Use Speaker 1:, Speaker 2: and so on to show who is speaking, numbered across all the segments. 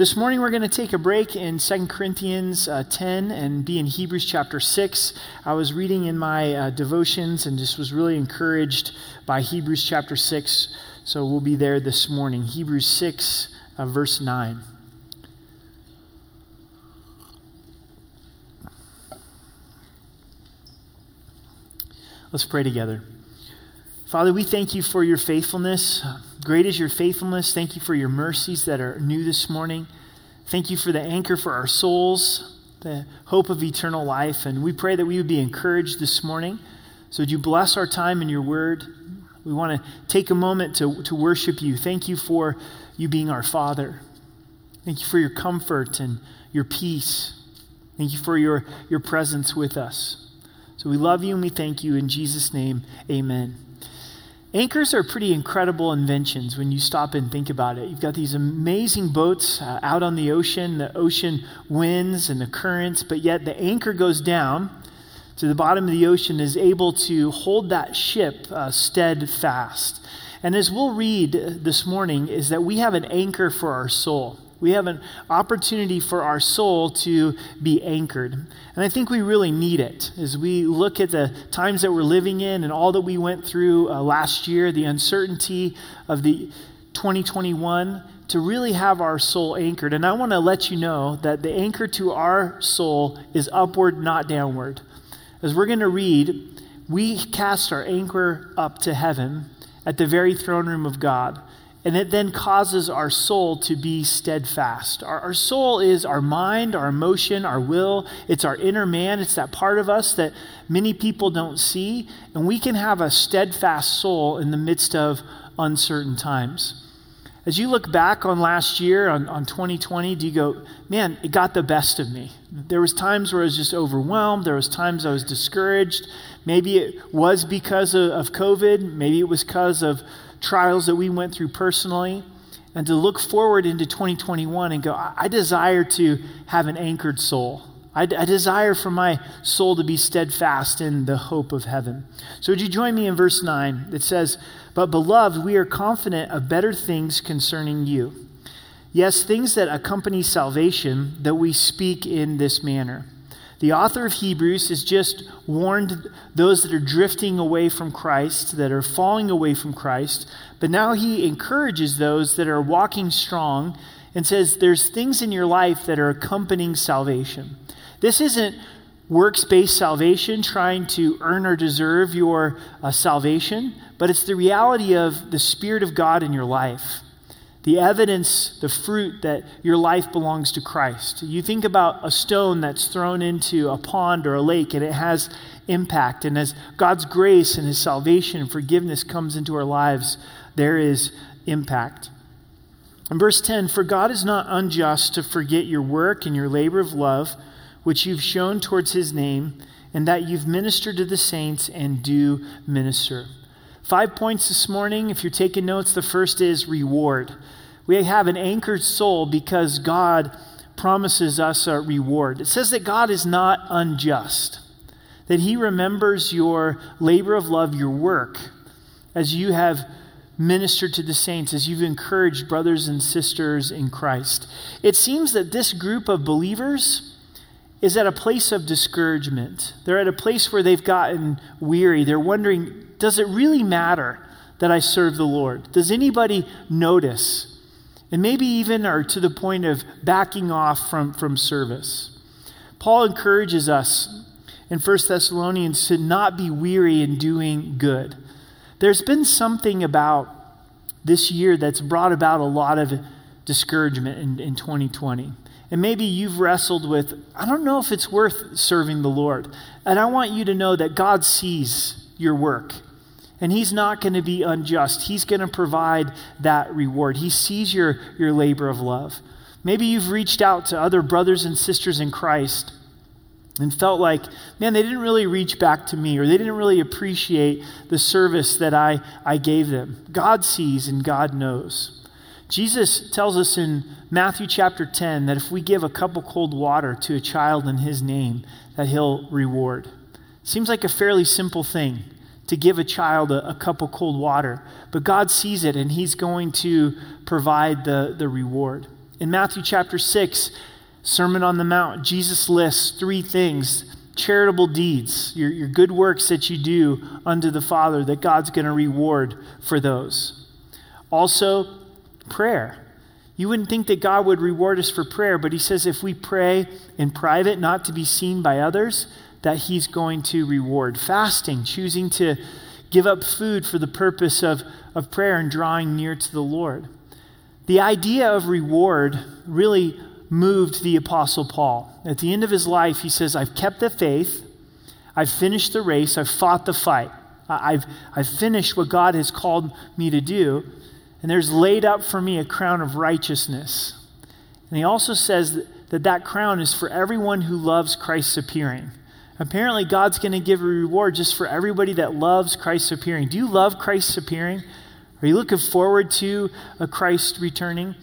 Speaker 1: This morning we're going to take a break in 2 Corinthians uh, 10 and be in Hebrews chapter 6. I was reading in my uh, devotions and just was really encouraged by Hebrews chapter 6. So we'll be there this morning. Hebrews 6, uh, verse 9. Let's pray together. Father, we thank you for your faithfulness. Great is your faithfulness. Thank you for your mercies that are new this morning. Thank you for the anchor for our souls, the hope of eternal life. And we pray that we would be encouraged this morning. So, would you bless our time in your word? We want to take a moment to, to worship you. Thank you for you being our Father. Thank you for your comfort and your peace. Thank you for your, your presence with us. So we love you and we thank you. In Jesus' name, amen. Anchors are pretty incredible inventions when you stop and think about it. You've got these amazing boats uh, out on the ocean, the ocean winds and the currents, but yet the anchor goes down to the bottom of the ocean, is able to hold that ship uh, steadfast. And as we'll read this morning, is that we have an anchor for our soul. We have an opportunity for our soul to be anchored. And I think we really need it as we look at the times that we're living in and all that we went through uh, last year, the uncertainty of the 2021 to really have our soul anchored. And I want to let you know that the anchor to our soul is upward, not downward. As we're going to read, we cast our anchor up to heaven at the very throne room of God. And it then causes our soul to be steadfast. Our, our, soul is our mind, our emotion, our will. It's our inner man. It's that part of us that many people don't see. And we can have a steadfast soul in the midst of uncertain times. As you look back on last year, on, on 2020, do you go, man, it got the best of me? There was times where I was just overwhelmed. There was times I was discouraged. Maybe it was because of, of COVID. Maybe it was because of trials that we went through personally and to look forward into 2021 and go, I, desire to have an anchored soul. I, I desire for my soul to be steadfast in the hope of heaven. So, would you join me in verse 9? It says, But beloved, we are confident of better things concerning you. Yes, things that accompany salvation, that we speak in this manner. The author of Hebrews has just warned those that are drifting away from Christ, that are falling away from Christ, but now he encourages those that are walking strong and says there's things in your life that are accompanying salvation. This isn't works based salvation, trying to earn or deserve your uh, salvation, but it's the reality of the Spirit of God in your life the evidence, the fruit that your life belongs to Christ. You think about a stone that's thrown into a pond or a lake and it has impact. And as God's grace and His salvation and forgiveness comes into our lives, there is impact. In verse 10, for God is not unjust to forget your work and your labor of love, which you've shown towards His name, and that you've ministered to the saints and do minister. Five points this morning. If you're taking notes, the first is reward. We have an anchored soul because God promises us a reward. It says that God is not unjust, that He remembers your labor of love, your work, as you have ministered to the saints, as you've encouraged brothers and sisters in Christ. It seems that this group of believers is at a place of discouragement. They're at a place where they've gotten weary. They're wondering, does it really matter that I serve the Lord? Does anybody notice? And maybe even are to the point of backing off from, from service. Paul encourages us in 1 Thessalonians to not be weary in doing good. There's been something about this year that's brought about a lot of discouragement in, in 2020. And maybe you've wrestled with, I don't know if it's worth serving the Lord. And I want you to know that God sees your work. And he's not going to be unjust. He's going to provide that reward. He sees your, your labor of love. Maybe you've reached out to other brothers and sisters in Christ and felt like, man, they didn't really reach back to me or they didn't really appreciate the service that I, I gave them. God sees and God knows. Jesus tells us in Matthew chapter 10 that if we give a cup of cold water to a child in his name, that he'll reward. Seems like a fairly simple thing to give a child a, a cup of cold water, but God sees it and he's going to provide the, the reward. In Matthew chapter 6, Sermon on the Mount, Jesus lists three things charitable deeds, your, your good works that you do unto the Father, that God's going to reward for those. Also, prayer. You wouldn't think that God would reward us for prayer, but He says if we pray in private, not to be seen by others, that He's going to reward. Fasting, choosing to give up food for the purpose of, of prayer and drawing near to the Lord. The idea of reward really moved the Apostle Paul. At the end of his life, he says, I've kept the faith, I've finished the race, I've fought the fight, I've, I've finished what God has called me to do, and there's laid up for me a crown of righteousness. And he also says that that, that crown is for everyone who loves Christ's appearing. Apparently, God's going to give a reward just for everybody that loves Christ's appearing. Do you love Christ's appearing? Are you looking forward to a Christ returning?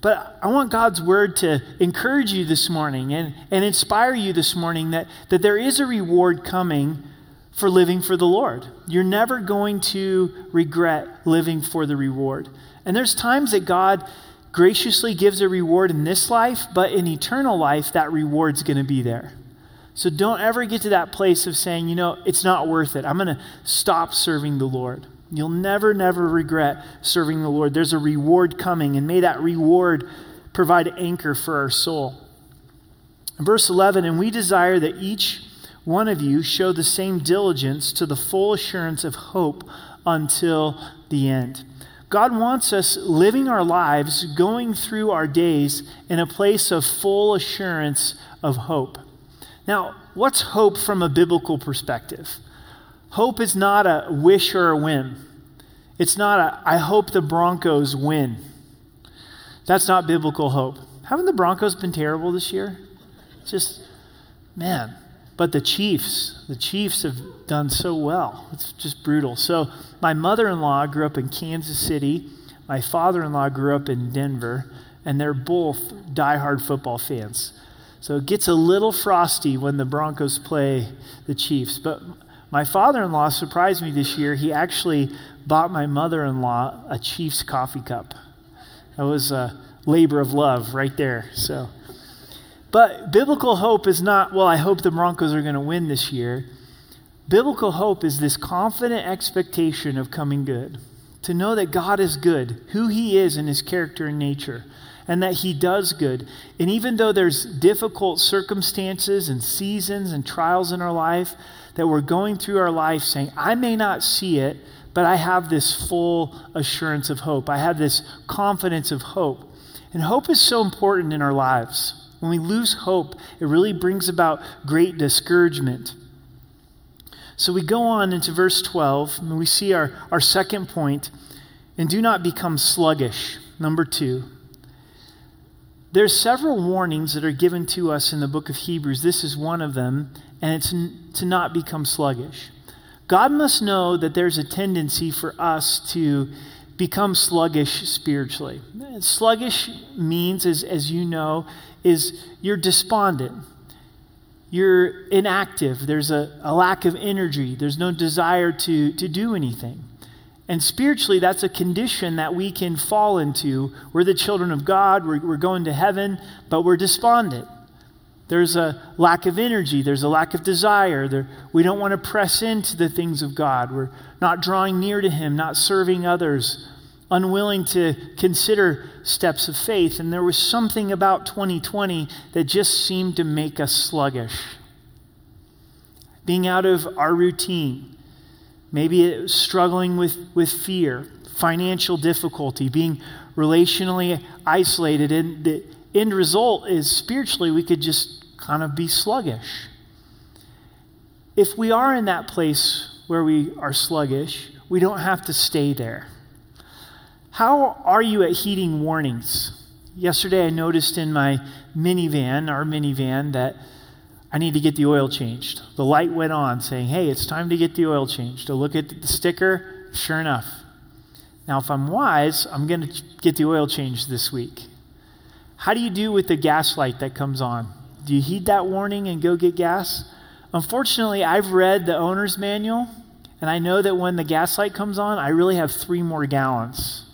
Speaker 1: But I want God's word to encourage you this morning and, and inspire you this morning that, that there is a reward coming for living for the Lord. You're never going to regret living for the reward. And there's times that God graciously gives a reward in this life, but in eternal life, that reward's going to be there. So don't ever get to that place of saying, you know, it's not worth it. I'm going to stop serving the Lord. You'll never, never regret serving the Lord. There's a reward coming, and may that reward provide anchor for our soul. In verse 11, and we desire that each one of you show the same diligence to the full assurance of hope until the end. God wants us living our lives, going through our days in a place of full assurance of hope. Now, what's hope from a biblical perspective? Hope is not a wish or a whim. It's not a, I hope the Broncos win. That's not biblical hope. Haven't the Broncos been terrible this year? Just, man. But the Chiefs, the Chiefs have done so well. It's just brutal. So, my mother in law grew up in Kansas City. My father in law grew up in Denver. And they're both diehard football fans. So, it gets a little frosty when the Broncos play the Chiefs. But my father in law surprised me this year. He actually bought my mother in law a Chiefs coffee cup. That was a labor of love right there. So, but biblical hope is not, well, I hope the Broncos are going to win this year. Biblical hope is this confident expectation of coming good. To know that God is good, who He is in His character and nature, and that He does good. And even though there's difficult circumstances and seasons and trials in our life, that we're going through our life saying, I may not see it, but I have this full assurance of hope. I have this confidence of hope. And hope is so important in our lives. When we lose hope, it really brings about great discouragement. So we go on into verse 12, and we see our, our second point, and do not become sluggish. Number two. There's several warnings that are given to us in the book of Hebrews. This is one of them, and it's to not become sluggish. God must know that there's a tendency for us to become sluggish spiritually. Sluggish means, as, as you know, is you're despondent. You're inactive. There's a, a lack of energy. There's no desire to, to do anything. And spiritually, that's a condition that we can fall into. We're the children of God, we're, we're going to heaven, but we're despondent. There's a lack of energy. There's a lack of desire. There, we don't want to press into the things of God. We're not drawing near to Him, not serving others, unwilling to consider steps of faith. And there was something about 2020 that just seemed to make us sluggish. Being out of our routine, maybe struggling with, with fear, financial difficulty, being relationally isolated. And the end result is spiritually, we could just kind of be sluggish. If we are in that place where we are sluggish, we don't have to stay there. How are you at heeding warnings? Yesterday, I noticed in my minivan, our minivan, that I need to get the oil changed. The light went on saying, hey, it's time to get the oil changed. To look at the sticker, sure enough. Now, if I'm wise, I'm going to get the oil changed this week. How do you do with the gas light that comes on? Do you heed that warning and go get gas? Unfortunately, I've read the owner's manual, and I know that when the gas light comes on, I really have three more gallons.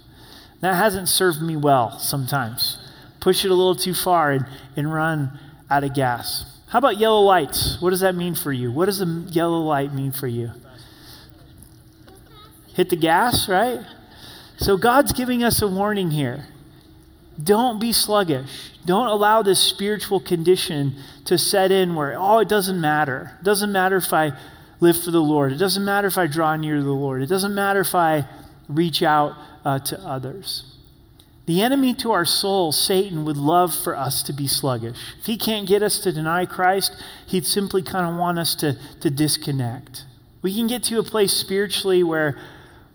Speaker 1: That hasn't served me well sometimes. push it a little too far and, and run out of gas. How about yellow lights? What does that mean for you? What does a yellow light mean for you? Hit the gas, right? So God's giving us a warning here. Don't be sluggish. Don't allow this spiritual condition to set in where, oh, it doesn't matter. It doesn't matter if I live for the Lord. It doesn't matter if I draw near to the Lord. It doesn't matter if I reach out uh, to others. The enemy to our soul, Satan, would love for us to be sluggish. If he can't get us to deny Christ, he'd simply kind of want us to, to disconnect. We can get to a place spiritually where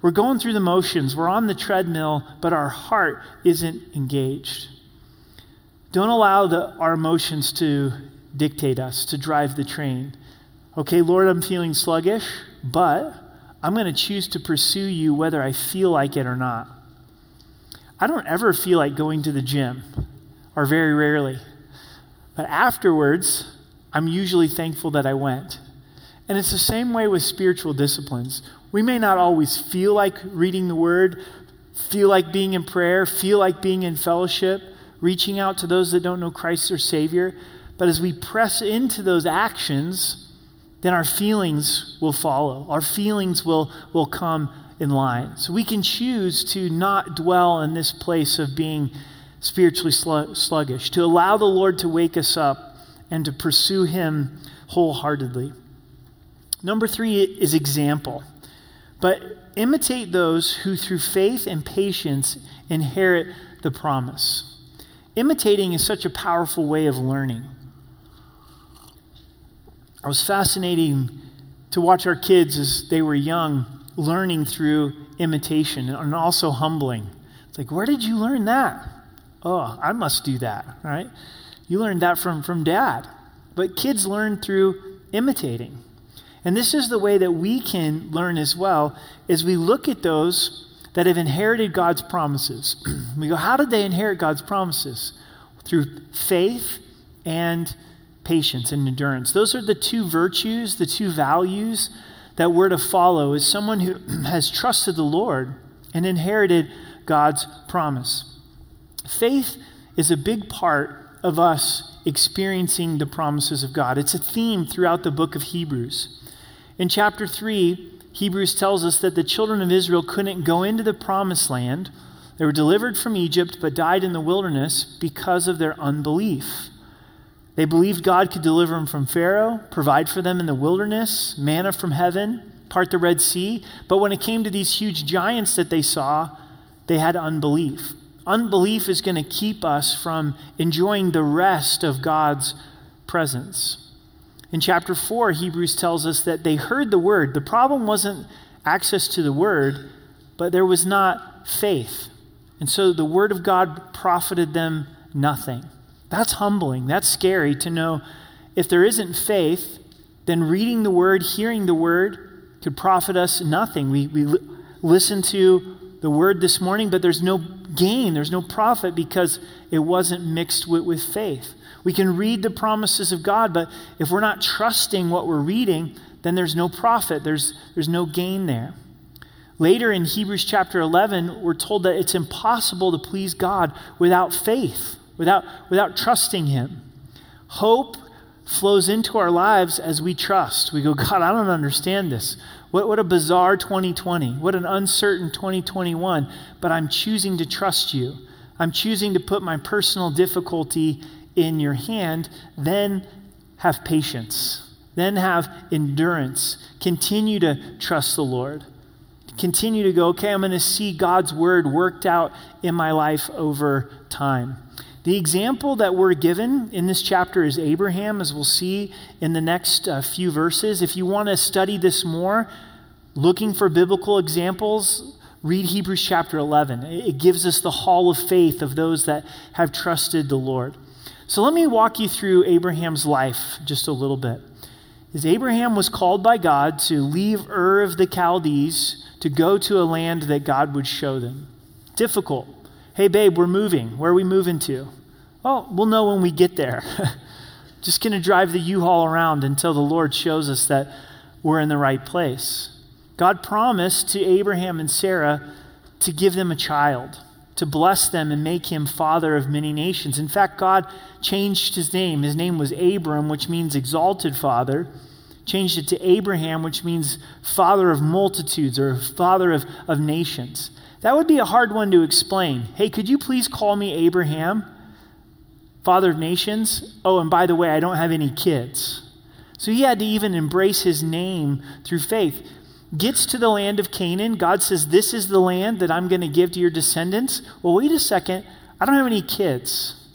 Speaker 1: we're going through the motions, we're on the treadmill, but our heart isn't engaged. Don't allow the, our emotions to dictate us, to drive the train. Okay, Lord, I'm feeling sluggish, but I'm going to choose to pursue you whether I feel like it or not. I don't ever feel like going to the gym, or very rarely. But afterwards, I'm usually thankful that I went. And it's the same way with spiritual disciplines. We may not always feel like reading the word, feel like being in prayer, feel like being in fellowship, reaching out to those that don't know Christ or Savior. But as we press into those actions, then our feelings will follow. Our feelings will, will come in line. So we can choose to not dwell in this place of being spiritually sluggish, to allow the Lord to wake us up and to pursue Him wholeheartedly. Number three is example. But imitate those who, through faith and patience, inherit the promise. Imitating is such a powerful way of learning. I was fascinating to watch our kids as they were young learning through imitation and also humbling. It's like, where did you learn that? Oh, I must do that, right? You learned that from, from dad. But kids learn through imitating. And this is the way that we can learn as well, is we look at those that have inherited God's promises. we go, how did they inherit God's promises? Through faith and patience and endurance. Those are the two virtues, the two values that we're to follow is someone who has trusted the Lord and inherited God's promise. Faith is a big part of us experiencing the promises of God. It's a theme throughout the book of Hebrews. In chapter 3, Hebrews tells us that the children of Israel couldn't go into the promised land. They were delivered from Egypt, but died in the wilderness because of their unbelief. They believed God could deliver them from Pharaoh, provide for them in the wilderness, manna from heaven, part the Red Sea. But when it came to these huge giants that they saw, they had unbelief. Unbelief is going to keep us from enjoying the rest of God's presence. In chapter 4, Hebrews tells us that they heard the word. The problem wasn't access to the word, but there was not faith. And so the word of God profited them nothing. That's humbling. That's scary to know if there isn't faith, then reading the word, hearing the word could profit us nothing. We, we listen to the word this morning, but there's no gain, there's no profit because it wasn't mixed with, with faith. We can read the promises of God, but if we're not trusting what we're reading, then there's no profit, there's, there's no gain there. Later in Hebrews chapter 11, we're told that it's impossible to please God without faith, without, without trusting Him. Hope flows into our lives as we trust. We go, God, I don't understand this. What, what a bizarre 2020. What an uncertain 2021. But I'm choosing to trust you. I'm choosing to put my personal difficulty in your hand, then have patience, then have endurance. Continue to trust the Lord. Continue to go, okay, I'm going to see God's word worked out in my life over time. The example that we're given in this chapter is Abraham, as we'll see in the next uh, few verses. If you want to study this more, looking for biblical examples, read Hebrews chapter 11. It gives us the hall of faith of those that have trusted the Lord. So let me walk you through Abraham's life just a little bit. As Abraham was called by God to leave Ur of the Chaldees to go to a land that God would show them. Difficult. Hey, babe, we're moving. Where are we moving to? Oh, we'll know when we get there. just going to drive the U Haul around until the Lord shows us that we're in the right place. God promised to Abraham and Sarah to give them a child. to bless them and make him father of many nations. In fact, God changed his name. His name was Abram, which means exalted father. Changed it to Abraham, which means father of multitudes or father of, of nations. That would be a hard one to explain. Hey, could you please call me Abraham, father of nations? Oh, and by the way, I don't have any kids. So he had to even embrace his name through faith gets to the land of Canaan. God says, This is the land that I'm going to give to your descendants. Well, wait a second. I don't have any kids.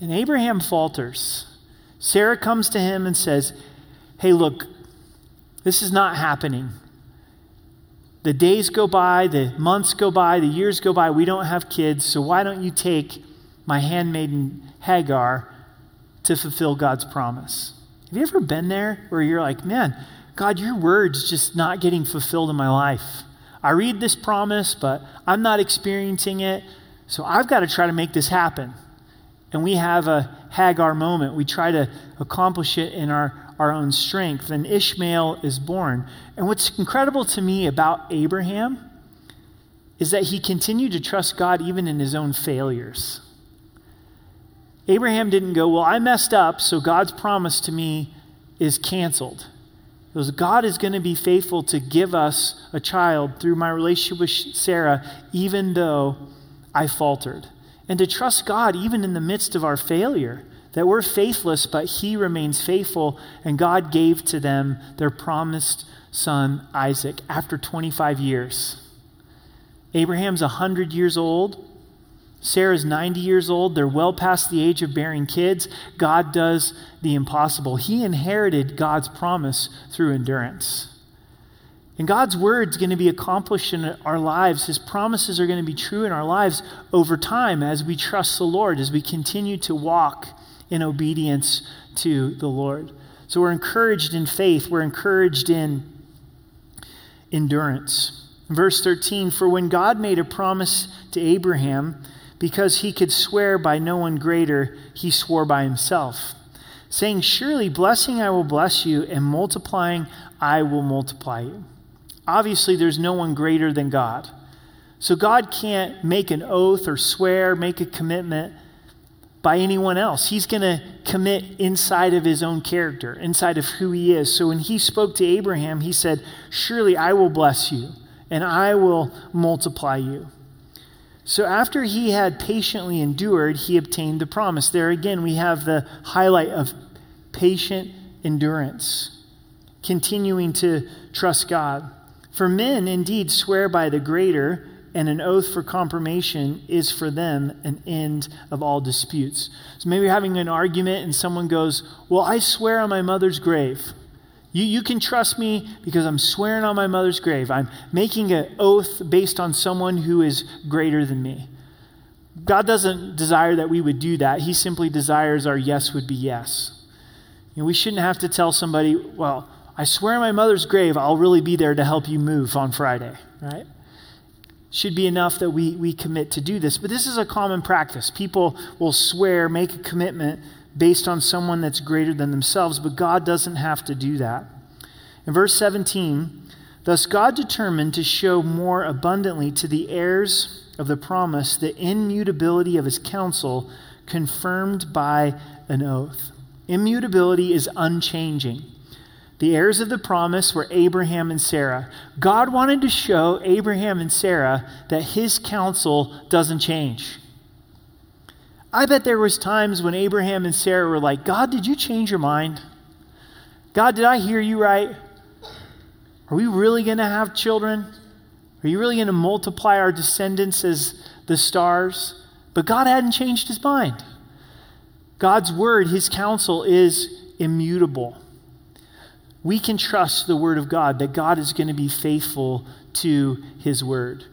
Speaker 1: And Abraham falters. Sarah comes to him and says, Hey, look, this is not happening. The days go by, the months go by, the years go by. We don't have kids, so why don't you take my handmaiden Hagar to fulfill God's promise? Have you ever been there where you're like, man, God, your word's just not getting fulfilled in my life. I read this promise, but I'm not experiencing it. So I've got to try to make this happen. And we have a Hagar moment. We try to accomplish it in our, our own strength. And Ishmael is born. And what's incredible to me about Abraham is that he continued to trust God even in his own failures. Abraham didn't go, Well, I messed up, so God's promise to me is canceled. Because God is going to be faithful to give us a child through my relationship with Sarah, even though I faltered. And to trust God even in the midst of our failure, that we're faithless, but He remains faithful, and God gave to them their promised son, Isaac, after 25 years. Abraham's 100 years old. Sarah's 90 years old. They're well past the age of bearing kids. God does the impossible. He inherited God's promise through endurance. And God's word is going to be accomplished in our lives. His promises are going to be true in our lives over time as we trust the Lord, as we continue to walk in obedience to the Lord. So we're encouraged in faith, we're encouraged in endurance. Verse 13 For when God made a promise to Abraham, because he could swear by no one greater, he swore by himself, saying, Surely blessing I will bless you, and multiplying I will multiply you. Obviously, there's no one greater than God. So God can't make an oath or swear, make a commitment by anyone else. He's going to commit inside of his own character, inside of who he is. So when he spoke to Abraham, he said, Surely I will bless you, and I will multiply you. So after he had patiently endured, he obtained the promise. There again, we have the highlight of patient endurance, continuing to trust God. For men indeed swear by the greater, and an oath for confirmation is for them an end of all disputes. So maybe you're having an argument and someone goes, Well, I swear on my mother's grave. You, you can trust me because I'm swearing on my mother's grave. I'm making an oath based on someone who is greater than me. God doesn't desire that we would do that. He simply desires our yes would be yes. You know, we shouldn't have to tell somebody, well, I swear on my mother's grave, I'll really be there to help you move on Friday, right? Should be enough that we, we commit to do this. But this is a common practice. People will swear, make a commitment based on someone that's greater than themselves, but God doesn't have to do that. In verse 17, thus God determined to show more abundantly to the heirs of the promise the immutability of his counsel confirmed by an oath. Immutability is unchanging. The heirs of the promise were Abraham and Sarah. God wanted to show Abraham and Sarah that his counsel doesn't change. I bet there was times when Abraham and Sarah were like, God, did you change your mind? God, did I hear you right? Are we really going to have children? Are you really going to multiply our descendants as the stars? But God hadn't changed his mind. God's word, his counsel, is immutable. We can trust the word of God that God is going to be faithful to his word.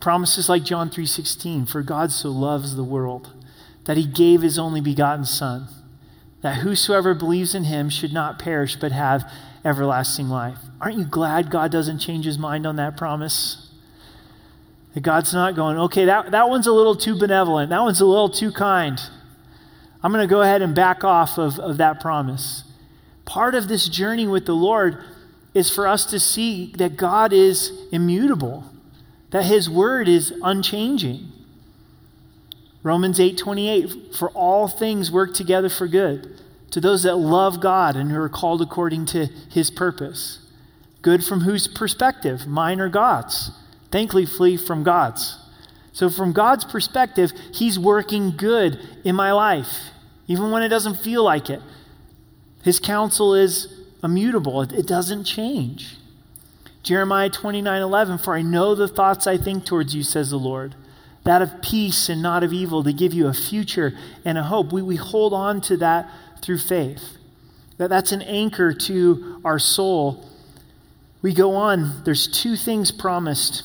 Speaker 1: Promises like John 3:16, for God so loves the world that he gave his only begotten son, that whosoever believes in him should not perish but have everlasting life. Aren't you glad God doesn't change his mind on that promise? That God's not going, okay, that, that one's a little too benevolent. That one's a little too kind. I'm going to go ahead and back off of, of that promise. Part of this journey with the Lord is for us to see that God is immutable that his word is unchanging. Romans 8:28 for all things work together for good to those that love God and who are called according to his purpose. Good from whose perspective? Mine or God's? Thankfully from God's. So from God's perspective, he's working good in my life even when it doesn't feel like it. His counsel is immutable. It, doesn't change. Jeremiah 29 11, for I know the thoughts I think towards you, says the Lord, that of peace and not of evil, to give you a future and a hope. We, we hold on to that through faith. That, that's an anchor to our soul. We go on, there's two things promised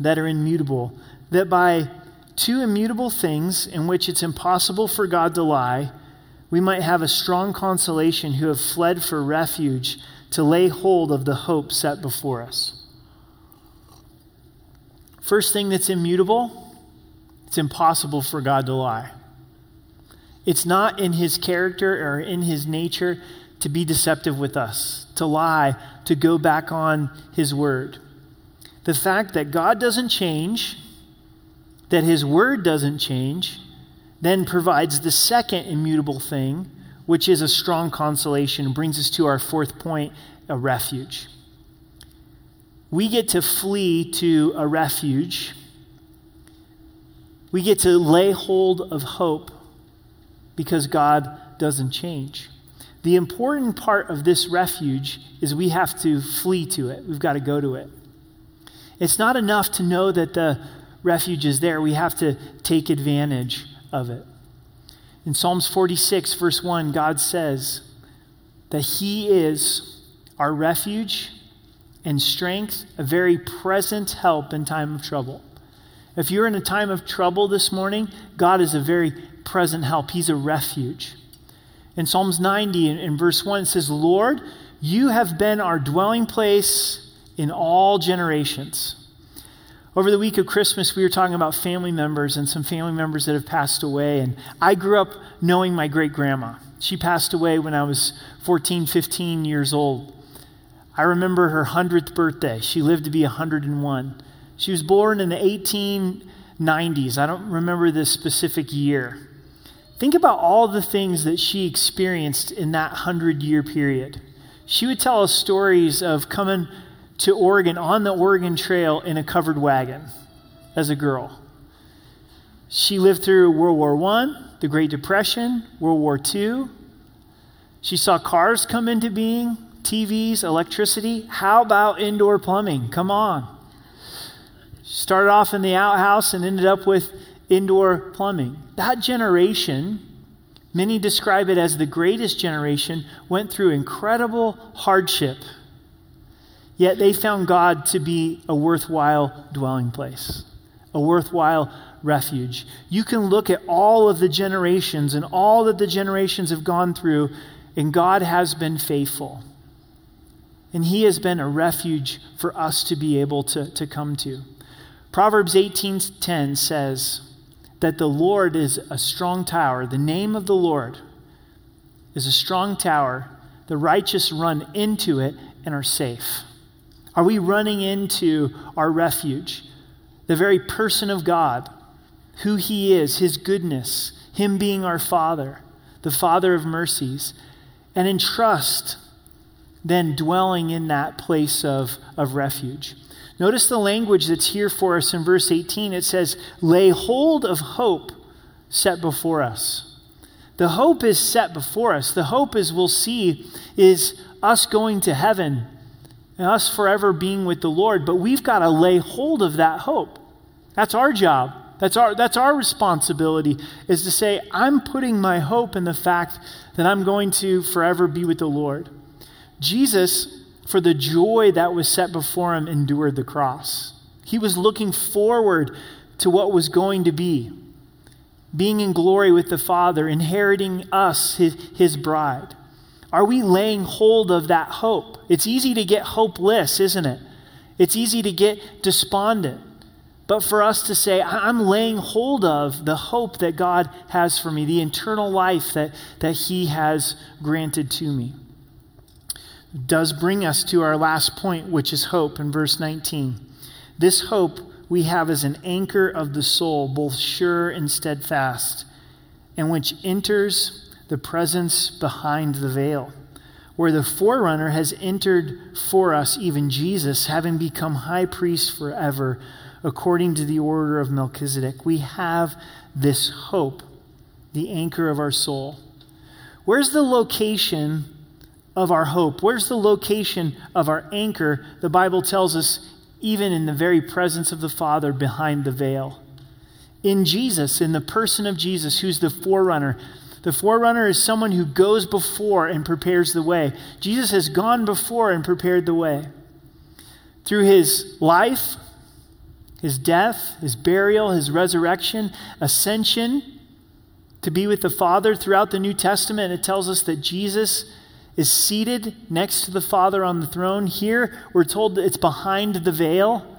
Speaker 1: that are immutable. That by two immutable things in which it's impossible for God to lie, we might have a strong consolation who have fled for refuge to lay hold of the hope set before us. First thing that's immutable, it's impossible for God to lie. It's not in his character or in his nature to be deceptive with us, to lie, to go back on his word. The fact that God doesn't change, that his word doesn't change, then provides the second immutable thing, which is a strong consolation, brings us to our fourth point a refuge. We get to flee to a refuge. We get to lay hold of hope because God doesn't change. The important part of this refuge is we have to flee to it. We've got to go to it. It's not enough to know that the refuge is there. We have to take advantage of it. In Psalms 46, verse 1, God says that He is our refuge and strength, a very present help in time of trouble. If you're in a time of trouble this morning, God is a very present help. He's a refuge. In Psalms 90, in, in verse 1, it says, Lord, you have been our dwelling place in all generations. Over the week of Christmas, we were talking about family members and some family members that have passed away. And I grew up knowing my great grandma. She passed away when I was 14, 15 years old. I remember her 100th birthday. She lived to be 101. She was born in the 1890s. I don't remember the specific year. Think about all the things that she experienced in that 100 year period. She would tell us stories of coming to Oregon on the Oregon Trail in a covered wagon as a girl. She lived through World War I, the Great Depression, World War II. She saw cars come into being, TVs, electricity. How about indoor plumbing? Come on. She started off in the outhouse and ended up with indoor plumbing. That generation, many describe it as the greatest generation, went through incredible hardship Yet they found God to be a worthwhile dwelling place, a worthwhile refuge. You can look at all of the generations and all that the generations have gone through, and God has been faithful. And He has been a refuge for us to be able to, to come to. Proverbs 18:10 says that the Lord is a strong tower. The name of the Lord is a strong tower. The righteous run into it and are safe. Are we running into our refuge? The very person of God, who He is, His goodness, Him being our Father, the Father of mercies, and in trust, then dwelling in that place of, of refuge. Notice the language that's here for us in verse 18. It says, lay hold of hope set before us. The hope is set before us. The hope, as we'll see, is us going to heaven and us forever being with the Lord, but we've got to lay hold of that hope. That's our job. That's our, that's our responsibility, is to say, I'm putting my hope in the fact that I'm going to forever be with the Lord. Jesus, for the joy that was set before him, endured the cross. He was looking forward to what was going to be being in glory with the Father, inheriting us, his, his bride. Are we laying hold of that hope? It's easy to get hopeless, isn't it? It's easy to get despondent. But for us to say, I'm laying hold of the hope that God has for me, the eternal life that, that He has granted to me, does bring us to our last point, which is hope in verse 19. This hope we have as an anchor of the soul, both sure and steadfast, and which enters the presence behind the veil, where the forerunner has entered for us, even Jesus, having become high priest forever, according to the order of Melchizedek. We have this hope, the anchor of our soul. Where's the location of our hope? Where's the location of our anchor? The Bible tells us even in the very presence of the Father behind the veil. In Jesus, in the person of Jesus, who's the forerunner. The forerunner is someone who goes before and prepares the way. Jesus has gone before and prepared the way. Through his life, his death, his burial, his resurrection, ascension to be with the Father throughout the New Testament, it tells us that Jesus is seated next to the Father on the throne. Here, we're told that it's behind the veil.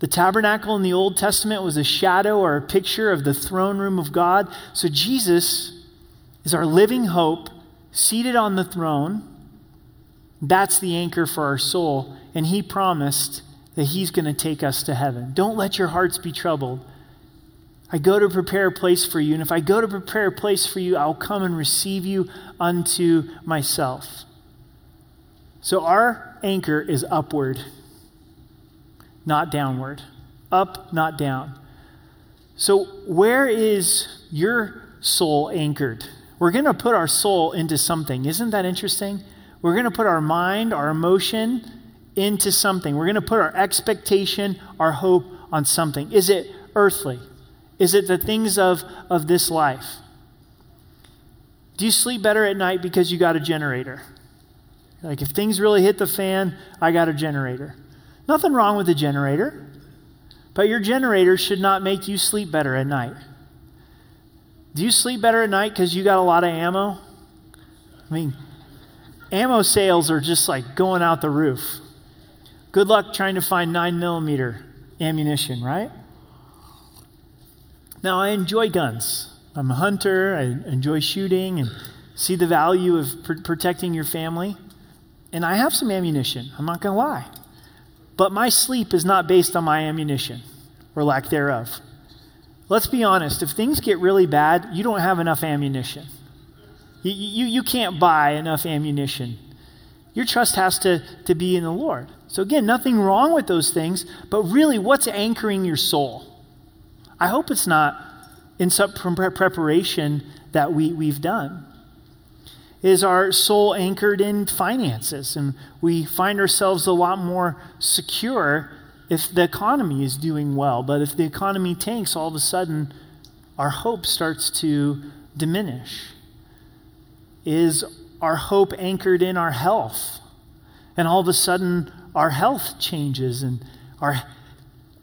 Speaker 1: The tabernacle in the Old Testament was a shadow or a picture of the throne room of God. So Jesus is our living hope, seated on the throne. That's the anchor for our soul. And He promised that He's going to take us to heaven. Don't let your hearts be troubled. I go to prepare a place for you, and if I go to prepare a place for you, I'll come and receive you unto myself. So our anchor is upward, not downward. Up, not down. So, where is your soul anchored? We're going to put our soul into something. Isn't that interesting? We're going to put our mind, our emotion into something. We're going to put our expectation, our hope on something. Is it earthly? Is it the things of, of this life? Do you sleep better at night because you got a generator? Like if things really hit the fan, I got a generator. Nothing wrong with a generator, but your generator should not make you sleep better at night. Do you sleep better at night because you got a lot of ammo? I mean, ammo sales are just like going out the roof. Good luck trying to find 9 millimeter ammunition, right? Now, I enjoy guns. I'm a hunter, I enjoy shooting and see the value of pr- protecting your family. And I have some ammunition, I'm not going to lie. But my sleep is not based on my ammunition or lack thereof. Let's be honest, if things get really bad, you don't have enough ammunition. You, you, you can't buy enough ammunition. Your trust has to, to be in the Lord. So, again, nothing wrong with those things, but really, what's anchoring your soul? I hope it's not in some preparation that we, we've done. Is our soul anchored in finances? And we find ourselves a lot more secure if the economy is doing well. But if the economy tanks, all of a sudden our hope starts to diminish. Is our hope anchored in our health? And all of a sudden our health changes and our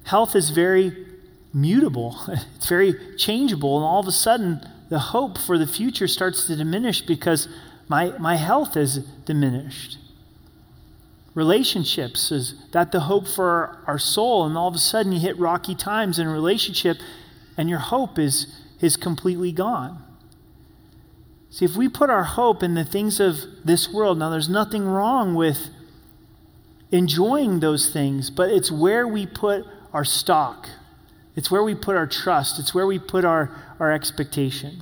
Speaker 1: health is very mutable, it's very changeable, and all of a sudden the hope for the future starts to diminish because my, my health is diminished. Relationships, is that the hope for our, our soul? And all of a sudden you hit rocky times in a relationship and your hope is, is completely gone. See, if we put our hope in the things of this world, now there's nothing wrong with enjoying those things, but it's where we put our stock it's where we put our trust, it's where we put our, our expectation.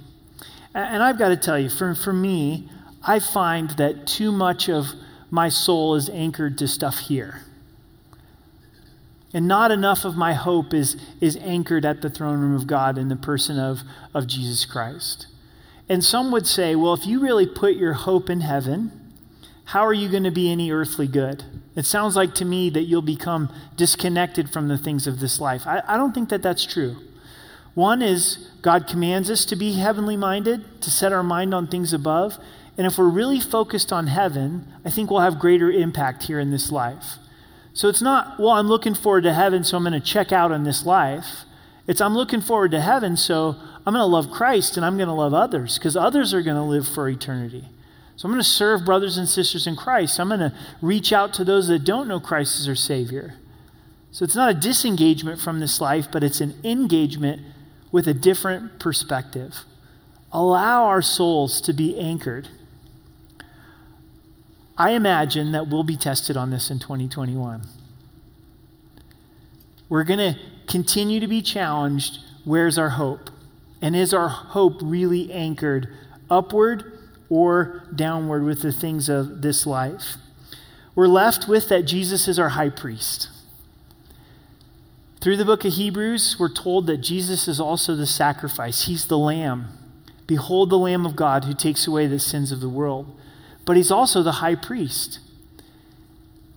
Speaker 1: And, I've got to tell you, for, for me, I find that too much of my soul is anchored to stuff here. And not enough of my hope is, is anchored at the throne room of God in the person of, of Jesus Christ. And some would say, well, if you really put your hope in heaven, how are you going to be any earthly good? It sounds like to me that you'll become disconnected from the things of this life. I, I don't think that that's true. One is God commands us to be heavenly minded, to set our mind on things above. And if we're really focused on heaven, I think we'll have greater impact here in this life. So it's not, well, I'm looking forward to heaven, so I'm going to check out on this life. It's, I'm looking forward to heaven, so I'm going to love Christ and I'm going to love others because others are going to live for eternity. So I'm going to serve brothers and sisters in Christ. I'm going to reach out to those that don't know Christ as their Savior. So it's not a disengagement from this life, but it's an engagement with a different perspective. Allow our souls to be anchored. I imagine that we'll be tested on this in 2021. we're going to continue to be challenged where's our hope? And is our hope really anchored upward or downward with the things of this life? We're left with that Jesus is our high priest. Through the book of Hebrews, we're told that Jesus is also the sacrifice. He's the Lamb. Behold the Lamb of God who takes away the sins of the world. But he's also the high priest.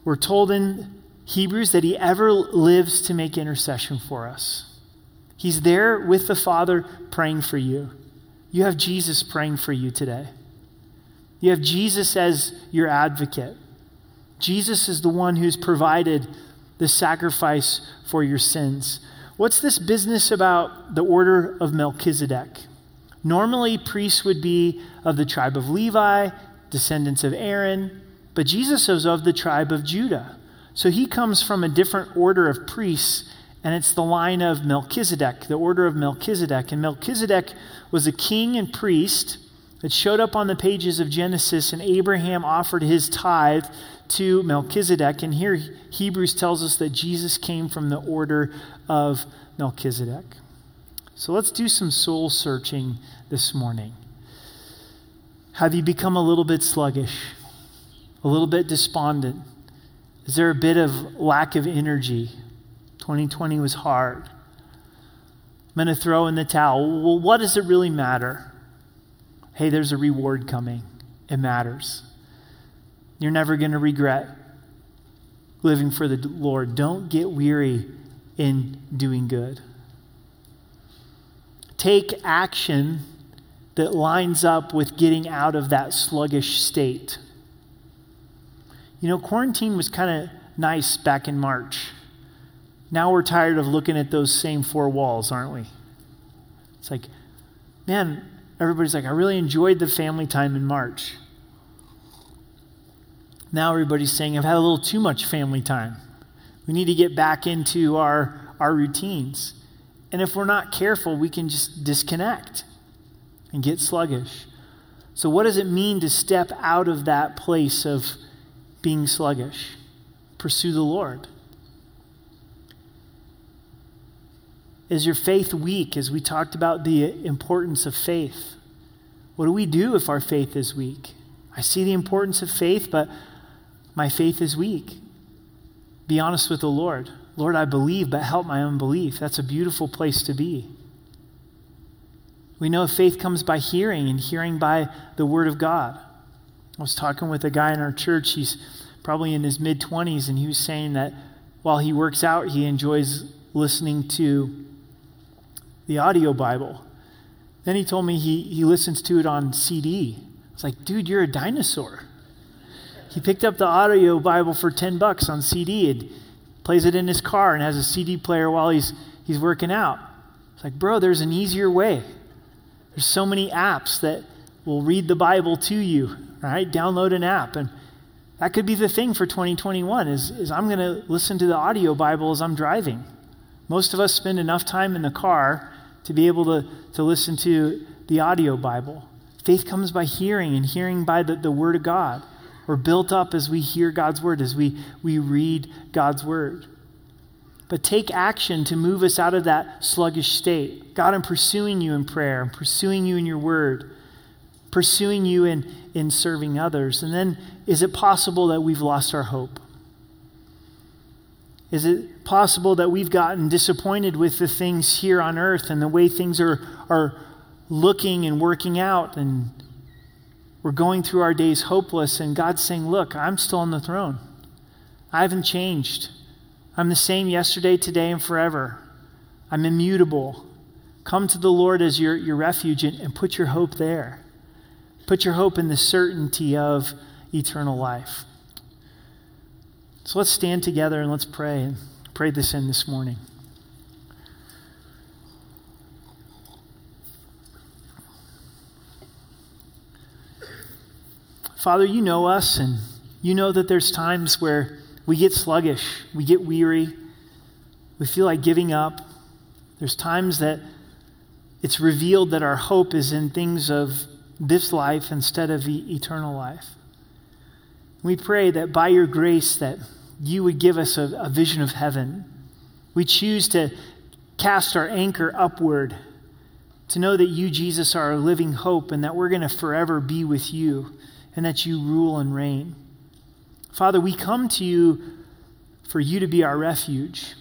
Speaker 1: We're told in Hebrews that he ever lives to make intercession for us. He's there with the Father praying for you. You have Jesus praying for you today. You have Jesus as your advocate. Jesus is the one who's provided the sacrifice for your sins. What's this business about the order of Melchizedek? Normally, priests would be of the tribe of Levi, descendants of Aaron, but Jesus is of the tribe of Judah. So he comes from a different order of priests, and it's the line of Melchizedek, the order of Melchizedek. And Melchizedek was a king and priest that showed up on the pages of Genesis, and Abraham offered his tithe to Melchizedek. And here Hebrews tells us that Jesus came from the order of Melchizedek. So let's do some soul searching this morning. Have you become a little bit sluggish, a little bit despondent? Is there a bit of lack of energy? 2020 was hard. I'm going to throw in the towel. Well, what does it really matter? Hey, there's a reward coming. It matters. You're never going to regret living for the Lord. Don't get weary in doing good. Take action that lines up with getting out of that sluggish state. You know, quarantine was kind of nice back in March. Now we're tired of looking at those same four walls, aren't we? It's like, man, everybody's like, I really enjoyed the family time in March. Now everybody's saying, I've had a little too much family time. We need to get back into our, our routines. And if we're not careful, we can just disconnect and get sluggish. So, what does it mean to step out of that place of being sluggish? Pursue the Lord. Is your faith weak? As we talked about the importance of faith. What do we do if our faith is weak? I see the importance of faith, but my faith is weak. Be honest with the Lord. Lord, I believe, but help my unbelief. That's a beautiful place to be. We know faith comes by hearing, and hearing by the Word of God. I was talking with a guy in our church. He's probably in his mid 20s, and he was saying that while he works out, he enjoys listening to the audio Bible. Then he told me he, he listens to it on CD. It's like, dude, you're a dinosaur. He picked up the audio Bible for 10 bucks on CD and plays it in his car and has a CD player while he's, he's working out. It's like, bro, there's an easier way. There's so many apps that will read the Bible to you, right? Download an app. And that could be the thing for 2021 is, is I'm going to listen to the audio Bible as I'm driving. Most of us spend enough time in the car to be able to, to listen to the audio Bible. Faith comes by hearing, and hearing by the, the Word of God. We're built up as we hear God's Word, as we, we read God's Word. But take action to move us out of that sluggish state. God, I'm pursuing you in prayer. I'm pursuing you in your word, pursuing you in, in serving others. And then, is it possible that we've lost our hope? Is it possible that we've gotten disappointed with the things here on earth and the way things are, are looking and working out? And we're going through our days hopeless, and God's saying, Look, I'm still on the throne. I haven't changed. I'm the same yesterday, today, and forever. I'm immutable. Come to the Lord as your, your refuge and, and put your hope there. Put your hope in the certainty of eternal life. So let's stand together and let's pray and pray this in this morning. Father, you know us, and you know that there's times where we get sluggish, we get weary, we feel like giving up. There's times that it's revealed that our hope is in things of this life instead of eternal life. We pray that by your grace that you would give us a, a vision of heaven, We choose to cast our anchor upward, to know that you, Jesus, are our living hope and that we're going to forever be with you and that you rule and reign. Father, we come to you for you to be our refuge.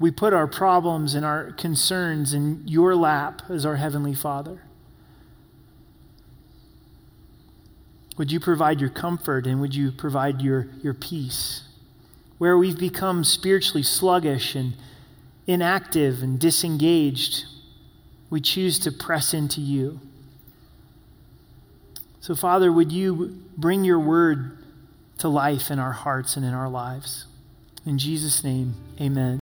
Speaker 1: We put our problems and our concerns in your lap as our Heavenly Father. Would you provide your comfort and would you provide your, your peace? Where we've become spiritually sluggish and inactive and disengaged, we choose to press into you. So, Father, would you bring your word to life in our hearts and in our lives? In Jesus' name, amen.